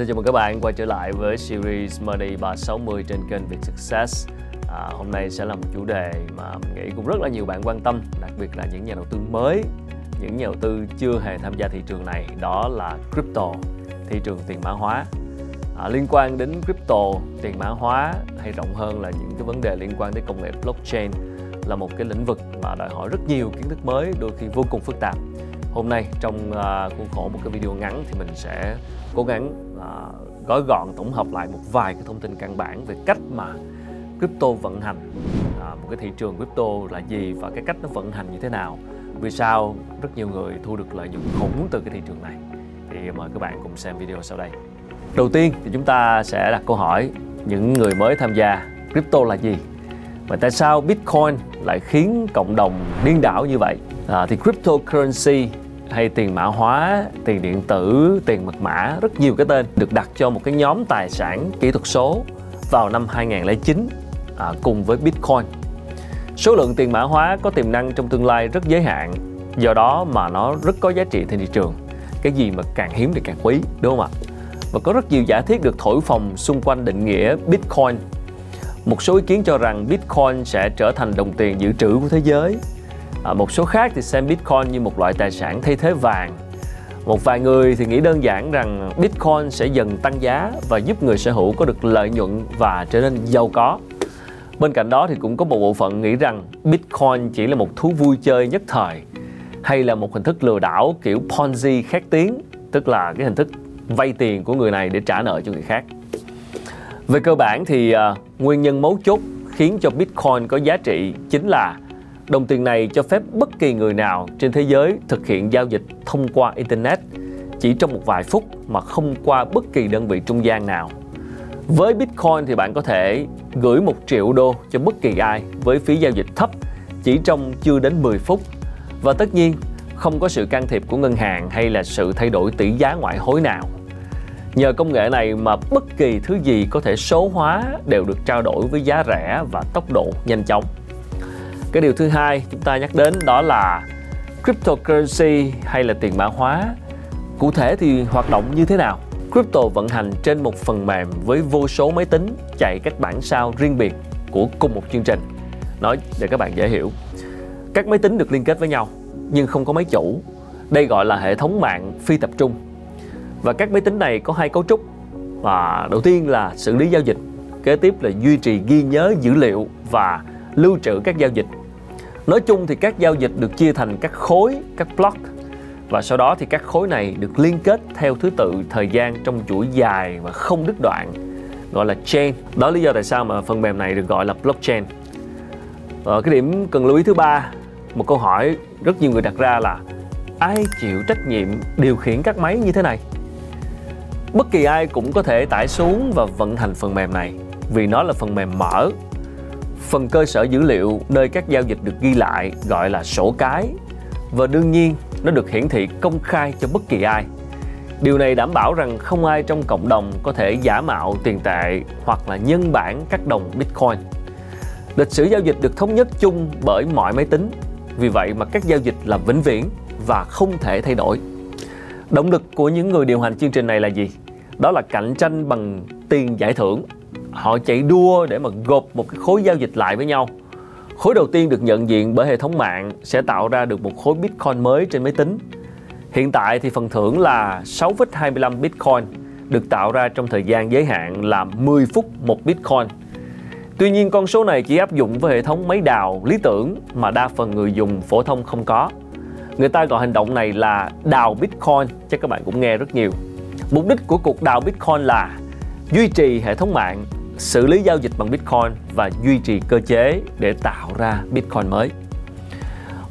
Xin chào mừng các bạn quay trở lại với series Money 360 trên kênh Việt Success. À, hôm nay sẽ là một chủ đề mà mình nghĩ cũng rất là nhiều bạn quan tâm, đặc biệt là những nhà đầu tư mới, những nhà đầu tư chưa hề tham gia thị trường này, đó là crypto, thị trường tiền mã hóa. À, liên quan đến crypto, tiền mã hóa hay rộng hơn là những cái vấn đề liên quan tới công nghệ blockchain là một cái lĩnh vực mà đòi hỏi rất nhiều kiến thức mới, đôi khi vô cùng phức tạp hôm nay trong uh, khuôn khổ một cái video ngắn thì mình sẽ cố gắng uh, gói gọn tổng hợp lại một vài cái thông tin căn bản về cách mà crypto vận hành. À, một cái thị trường crypto là gì và cái cách nó vận hành như thế nào. Vì sao rất nhiều người thu được lợi nhuận khủng từ cái thị trường này? Thì mời các bạn cùng xem video sau đây. Đầu tiên thì chúng ta sẽ đặt câu hỏi những người mới tham gia crypto là gì? Và tại sao bitcoin lại khiến cộng đồng điên đảo như vậy? À, thì cryptocurrency hay tiền mã hóa, tiền điện tử, tiền mật mã, rất nhiều cái tên được đặt cho một cái nhóm tài sản kỹ thuật số vào năm 2009 à, cùng với Bitcoin. Số lượng tiền mã hóa có tiềm năng trong tương lai rất giới hạn, do đó mà nó rất có giá trị trên thị trường. Cái gì mà càng hiếm thì càng quý, đúng không ạ? Và có rất nhiều giả thiết được thổi phồng xung quanh định nghĩa Bitcoin. Một số ý kiến cho rằng Bitcoin sẽ trở thành đồng tiền dự trữ của thế giới à, một số khác thì xem bitcoin như một loại tài sản thay thế vàng. Một vài người thì nghĩ đơn giản rằng bitcoin sẽ dần tăng giá và giúp người sở hữu có được lợi nhuận và trở nên giàu có. Bên cạnh đó thì cũng có một bộ phận nghĩ rằng bitcoin chỉ là một thú vui chơi nhất thời hay là một hình thức lừa đảo kiểu ponzi khét tiếng tức là cái hình thức vay tiền của người này để trả nợ cho người khác. Về cơ bản thì uh, nguyên nhân mấu chốt khiến cho bitcoin có giá trị chính là Đồng tiền này cho phép bất kỳ người nào trên thế giới thực hiện giao dịch thông qua Internet chỉ trong một vài phút mà không qua bất kỳ đơn vị trung gian nào. Với Bitcoin thì bạn có thể gửi một triệu đô cho bất kỳ ai với phí giao dịch thấp chỉ trong chưa đến 10 phút. Và tất nhiên, không có sự can thiệp của ngân hàng hay là sự thay đổi tỷ giá ngoại hối nào. Nhờ công nghệ này mà bất kỳ thứ gì có thể số hóa đều được trao đổi với giá rẻ và tốc độ nhanh chóng cái điều thứ hai chúng ta nhắc đến đó là cryptocurrency hay là tiền mã hóa. Cụ thể thì hoạt động như thế nào? Crypto vận hành trên một phần mềm với vô số máy tính chạy các bản sao riêng biệt của cùng một chương trình. Nói để các bạn dễ hiểu. Các máy tính được liên kết với nhau, nhưng không có máy chủ. Đây gọi là hệ thống mạng phi tập trung. Và các máy tính này có hai cấu trúc. Và đầu tiên là xử lý giao dịch, kế tiếp là duy trì ghi nhớ dữ liệu và lưu trữ các giao dịch. Nói chung thì các giao dịch được chia thành các khối, các block và sau đó thì các khối này được liên kết theo thứ tự thời gian trong chuỗi dài và không đứt đoạn gọi là chain. Đó là lý do tại sao mà phần mềm này được gọi là blockchain. Ở cái điểm cần lưu ý thứ ba, một câu hỏi rất nhiều người đặt ra là ai chịu trách nhiệm điều khiển các máy như thế này? Bất kỳ ai cũng có thể tải xuống và vận hành phần mềm này vì nó là phần mềm mở phần cơ sở dữ liệu nơi các giao dịch được ghi lại gọi là sổ cái. Và đương nhiên, nó được hiển thị công khai cho bất kỳ ai. Điều này đảm bảo rằng không ai trong cộng đồng có thể giả mạo tiền tệ hoặc là nhân bản các đồng bitcoin. Lịch sử giao dịch được thống nhất chung bởi mọi máy tính. Vì vậy mà các giao dịch là vĩnh viễn và không thể thay đổi. Động lực của những người điều hành chương trình này là gì? Đó là cạnh tranh bằng tiền giải thưởng họ chạy đua để mà gộp một cái khối giao dịch lại với nhau khối đầu tiên được nhận diện bởi hệ thống mạng sẽ tạo ra được một khối bitcoin mới trên máy tính hiện tại thì phần thưởng là 6,25 bitcoin được tạo ra trong thời gian giới hạn là 10 phút một bitcoin Tuy nhiên con số này chỉ áp dụng với hệ thống máy đào lý tưởng mà đa phần người dùng phổ thông không có. Người ta gọi hành động này là đào Bitcoin, chắc các bạn cũng nghe rất nhiều. Mục đích của cuộc đào Bitcoin là duy trì hệ thống mạng xử lý giao dịch bằng Bitcoin và duy trì cơ chế để tạo ra Bitcoin mới.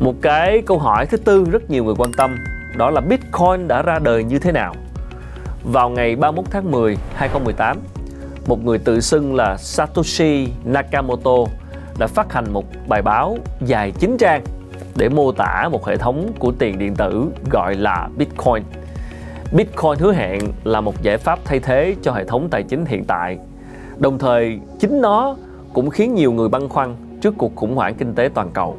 Một cái câu hỏi thứ tư rất nhiều người quan tâm đó là Bitcoin đã ra đời như thế nào? Vào ngày 31 tháng 10, 2018, một người tự xưng là Satoshi Nakamoto đã phát hành một bài báo dài 9 trang để mô tả một hệ thống của tiền điện tử gọi là Bitcoin. Bitcoin hứa hẹn là một giải pháp thay thế cho hệ thống tài chính hiện tại Đồng thời, chính nó cũng khiến nhiều người băn khoăn trước cuộc khủng hoảng kinh tế toàn cầu.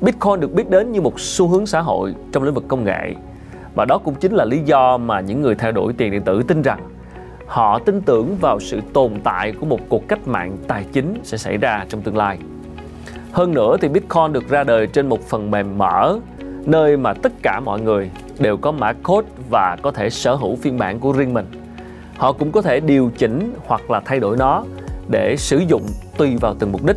Bitcoin được biết đến như một xu hướng xã hội trong lĩnh vực công nghệ và đó cũng chính là lý do mà những người theo đuổi tiền điện tử tin rằng họ tin tưởng vào sự tồn tại của một cuộc cách mạng tài chính sẽ xảy ra trong tương lai. Hơn nữa thì Bitcoin được ra đời trên một phần mềm mở, nơi mà tất cả mọi người đều có mã code và có thể sở hữu phiên bản của riêng mình. Họ cũng có thể điều chỉnh hoặc là thay đổi nó để sử dụng tùy vào từng mục đích.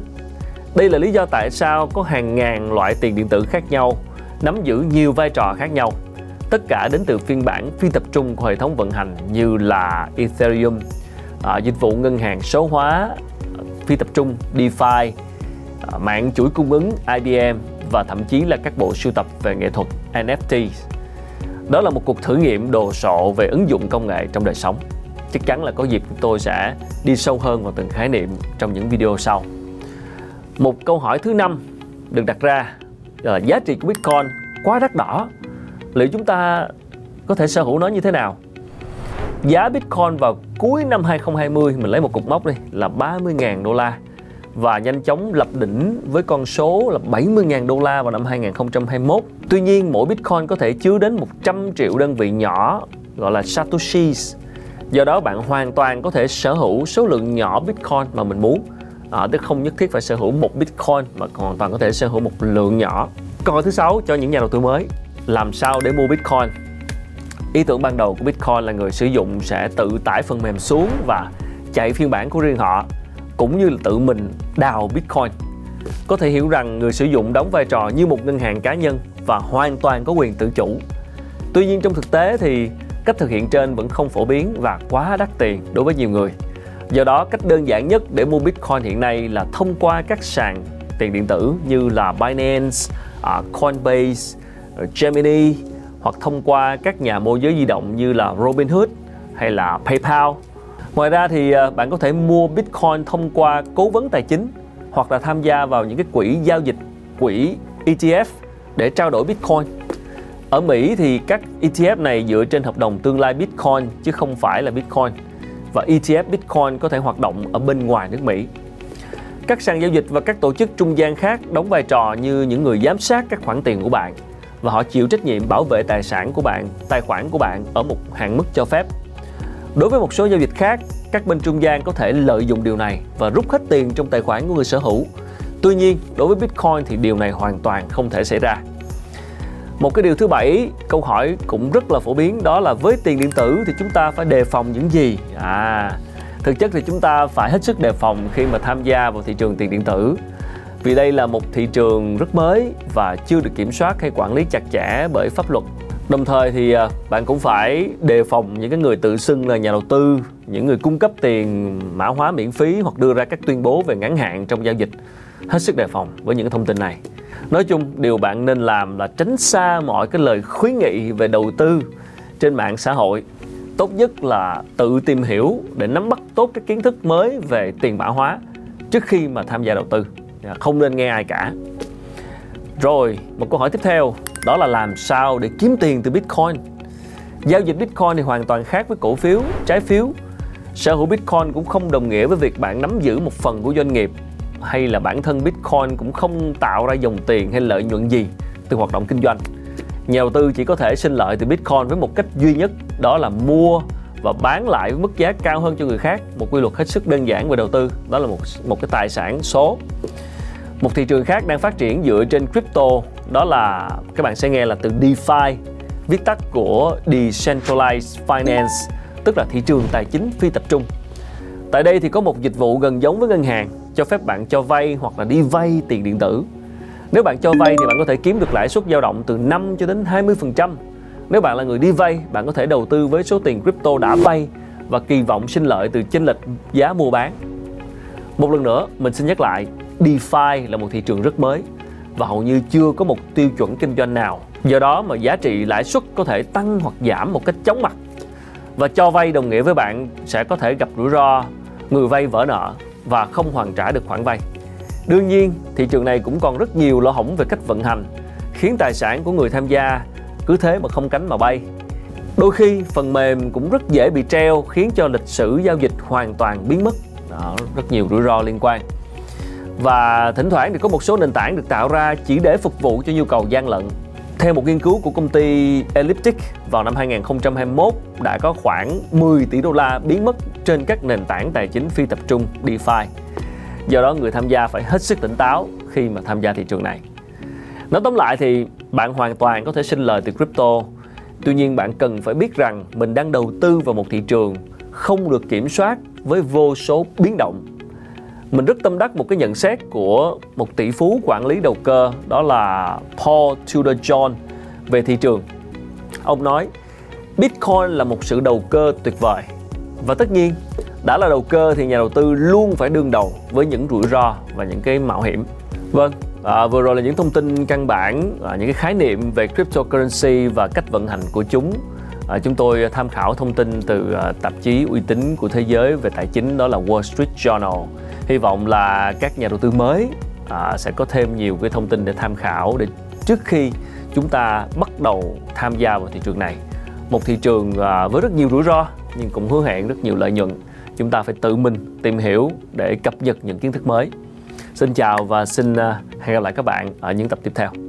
Đây là lý do tại sao có hàng ngàn loại tiền điện tử khác nhau nắm giữ nhiều vai trò khác nhau. Tất cả đến từ phiên bản phi tập trung của hệ thống vận hành như là Ethereum, à, dịch vụ ngân hàng số hóa, phi tập trung DeFi, à, mạng chuỗi cung ứng IBM và thậm chí là các bộ sưu tập về nghệ thuật NFT. Đó là một cuộc thử nghiệm đồ sộ về ứng dụng công nghệ trong đời sống. Chắc chắn là có dịp chúng tôi sẽ đi sâu hơn vào từng khái niệm trong những video sau. Một câu hỏi thứ năm được đặt ra là giá trị của Bitcoin quá đắt đỏ. Liệu chúng ta có thể sở hữu nó như thế nào? Giá Bitcoin vào cuối năm 2020 mình lấy một cục mốc đi là 30.000 đô la và nhanh chóng lập đỉnh với con số là 70.000 đô la vào năm 2021. Tuy nhiên, mỗi Bitcoin có thể chứa đến 100 triệu đơn vị nhỏ gọi là Satoshis. Do đó bạn hoàn toàn có thể sở hữu số lượng nhỏ Bitcoin mà mình muốn. À, tức không nhất thiết phải sở hữu một Bitcoin mà hoàn toàn có thể sở hữu một lượng nhỏ. Câu hỏi thứ sáu cho những nhà đầu tư mới, làm sao để mua Bitcoin? Ý tưởng ban đầu của Bitcoin là người sử dụng sẽ tự tải phần mềm xuống và chạy phiên bản của riêng họ cũng như là tự mình đào Bitcoin. Có thể hiểu rằng người sử dụng đóng vai trò như một ngân hàng cá nhân và hoàn toàn có quyền tự chủ. Tuy nhiên trong thực tế thì cách thực hiện trên vẫn không phổ biến và quá đắt tiền đối với nhiều người. Do đó, cách đơn giản nhất để mua Bitcoin hiện nay là thông qua các sàn tiền điện tử như là Binance, à, Coinbase, Gemini hoặc thông qua các nhà môi giới di động như là Robinhood hay là PayPal Ngoài ra thì à, bạn có thể mua Bitcoin thông qua cố vấn tài chính hoặc là tham gia vào những cái quỹ giao dịch, quỹ ETF để trao đổi Bitcoin. Ở Mỹ thì các ETF này dựa trên hợp đồng tương lai Bitcoin chứ không phải là Bitcoin. Và ETF Bitcoin có thể hoạt động ở bên ngoài nước Mỹ. Các sàn giao dịch và các tổ chức trung gian khác đóng vai trò như những người giám sát các khoản tiền của bạn và họ chịu trách nhiệm bảo vệ tài sản của bạn, tài khoản của bạn ở một hạn mức cho phép Đối với một số giao dịch khác, các bên trung gian có thể lợi dụng điều này và rút hết tiền trong tài khoản của người sở hữu. Tuy nhiên, đối với Bitcoin thì điều này hoàn toàn không thể xảy ra. Một cái điều thứ bảy, câu hỏi cũng rất là phổ biến đó là với tiền điện tử thì chúng ta phải đề phòng những gì? À, thực chất thì chúng ta phải hết sức đề phòng khi mà tham gia vào thị trường tiền điện tử. Vì đây là một thị trường rất mới và chưa được kiểm soát hay quản lý chặt chẽ bởi pháp luật Đồng thời thì à, bạn cũng phải đề phòng những cái người tự xưng là nhà đầu tư, những người cung cấp tiền mã hóa miễn phí hoặc đưa ra các tuyên bố về ngắn hạn trong giao dịch. Hết sức đề phòng với những thông tin này. Nói chung, điều bạn nên làm là tránh xa mọi cái lời khuyến nghị về đầu tư trên mạng xã hội. Tốt nhất là tự tìm hiểu để nắm bắt tốt cái kiến thức mới về tiền mã hóa trước khi mà tham gia đầu tư. Dạ, không nên nghe ai cả. Rồi, một câu hỏi tiếp theo đó là làm sao để kiếm tiền từ Bitcoin. Giao dịch Bitcoin thì hoàn toàn khác với cổ phiếu, trái phiếu. Sở hữu Bitcoin cũng không đồng nghĩa với việc bạn nắm giữ một phần của doanh nghiệp hay là bản thân Bitcoin cũng không tạo ra dòng tiền hay lợi nhuận gì từ hoạt động kinh doanh. Nhà đầu tư chỉ có thể sinh lợi từ Bitcoin với một cách duy nhất, đó là mua và bán lại với mức giá cao hơn cho người khác. Một quy luật hết sức đơn giản về đầu tư, đó là một một cái tài sản số. Một thị trường khác đang phát triển dựa trên crypto đó là các bạn sẽ nghe là từ DeFi, viết tắt của Decentralized Finance, tức là thị trường tài chính phi tập trung. Tại đây thì có một dịch vụ gần giống với ngân hàng, cho phép bạn cho vay hoặc là đi vay tiền điện tử. Nếu bạn cho vay thì bạn có thể kiếm được lãi suất dao động từ 5 cho đến 20%. Nếu bạn là người đi vay, bạn có thể đầu tư với số tiền crypto đã vay và kỳ vọng sinh lợi từ chênh lệch giá mua bán. Một lần nữa, mình xin nhắc lại, DeFi là một thị trường rất mới và hầu như chưa có một tiêu chuẩn kinh doanh nào. Do đó mà giá trị lãi suất có thể tăng hoặc giảm một cách chóng mặt. Và cho vay đồng nghĩa với bạn sẽ có thể gặp rủi ro, người vay vỡ nợ và không hoàn trả được khoản vay. Đương nhiên, thị trường này cũng còn rất nhiều lỗ hổng về cách vận hành, khiến tài sản của người tham gia cứ thế mà không cánh mà bay. Đôi khi phần mềm cũng rất dễ bị treo khiến cho lịch sử giao dịch hoàn toàn biến mất. Đó, rất nhiều rủi ro liên quan và thỉnh thoảng thì có một số nền tảng được tạo ra chỉ để phục vụ cho nhu cầu gian lận Theo một nghiên cứu của công ty Elliptic vào năm 2021 đã có khoảng 10 tỷ đô la biến mất trên các nền tảng tài chính phi tập trung, DeFi. Do đó người tham gia phải hết sức tỉnh táo khi mà tham gia thị trường này. Nói tóm lại thì bạn hoàn toàn có thể sinh lời từ crypto. Tuy nhiên bạn cần phải biết rằng mình đang đầu tư vào một thị trường không được kiểm soát với vô số biến động. Mình rất tâm đắc một cái nhận xét của một tỷ phú quản lý đầu cơ, đó là Paul Tudor John, về thị trường. Ông nói, Bitcoin là một sự đầu cơ tuyệt vời và tất nhiên đã là đầu cơ thì nhà đầu tư luôn phải đương đầu với những rủi ro và những cái mạo hiểm. Vâng, À, vừa rồi là những thông tin căn bản, à, những cái khái niệm về cryptocurrency và cách vận hành của chúng. À, chúng tôi tham khảo thông tin từ à, tạp chí uy tín của thế giới về tài chính đó là Wall Street Journal. Hy vọng là các nhà đầu tư mới à, sẽ có thêm nhiều cái thông tin để tham khảo để trước khi chúng ta bắt đầu tham gia vào thị trường này. Một thị trường à, với rất nhiều rủi ro nhưng cũng hứa hẹn rất nhiều lợi nhuận. Chúng ta phải tự mình tìm hiểu để cập nhật những kiến thức mới. Xin chào và xin à, hẹn gặp lại các bạn ở những tập tiếp theo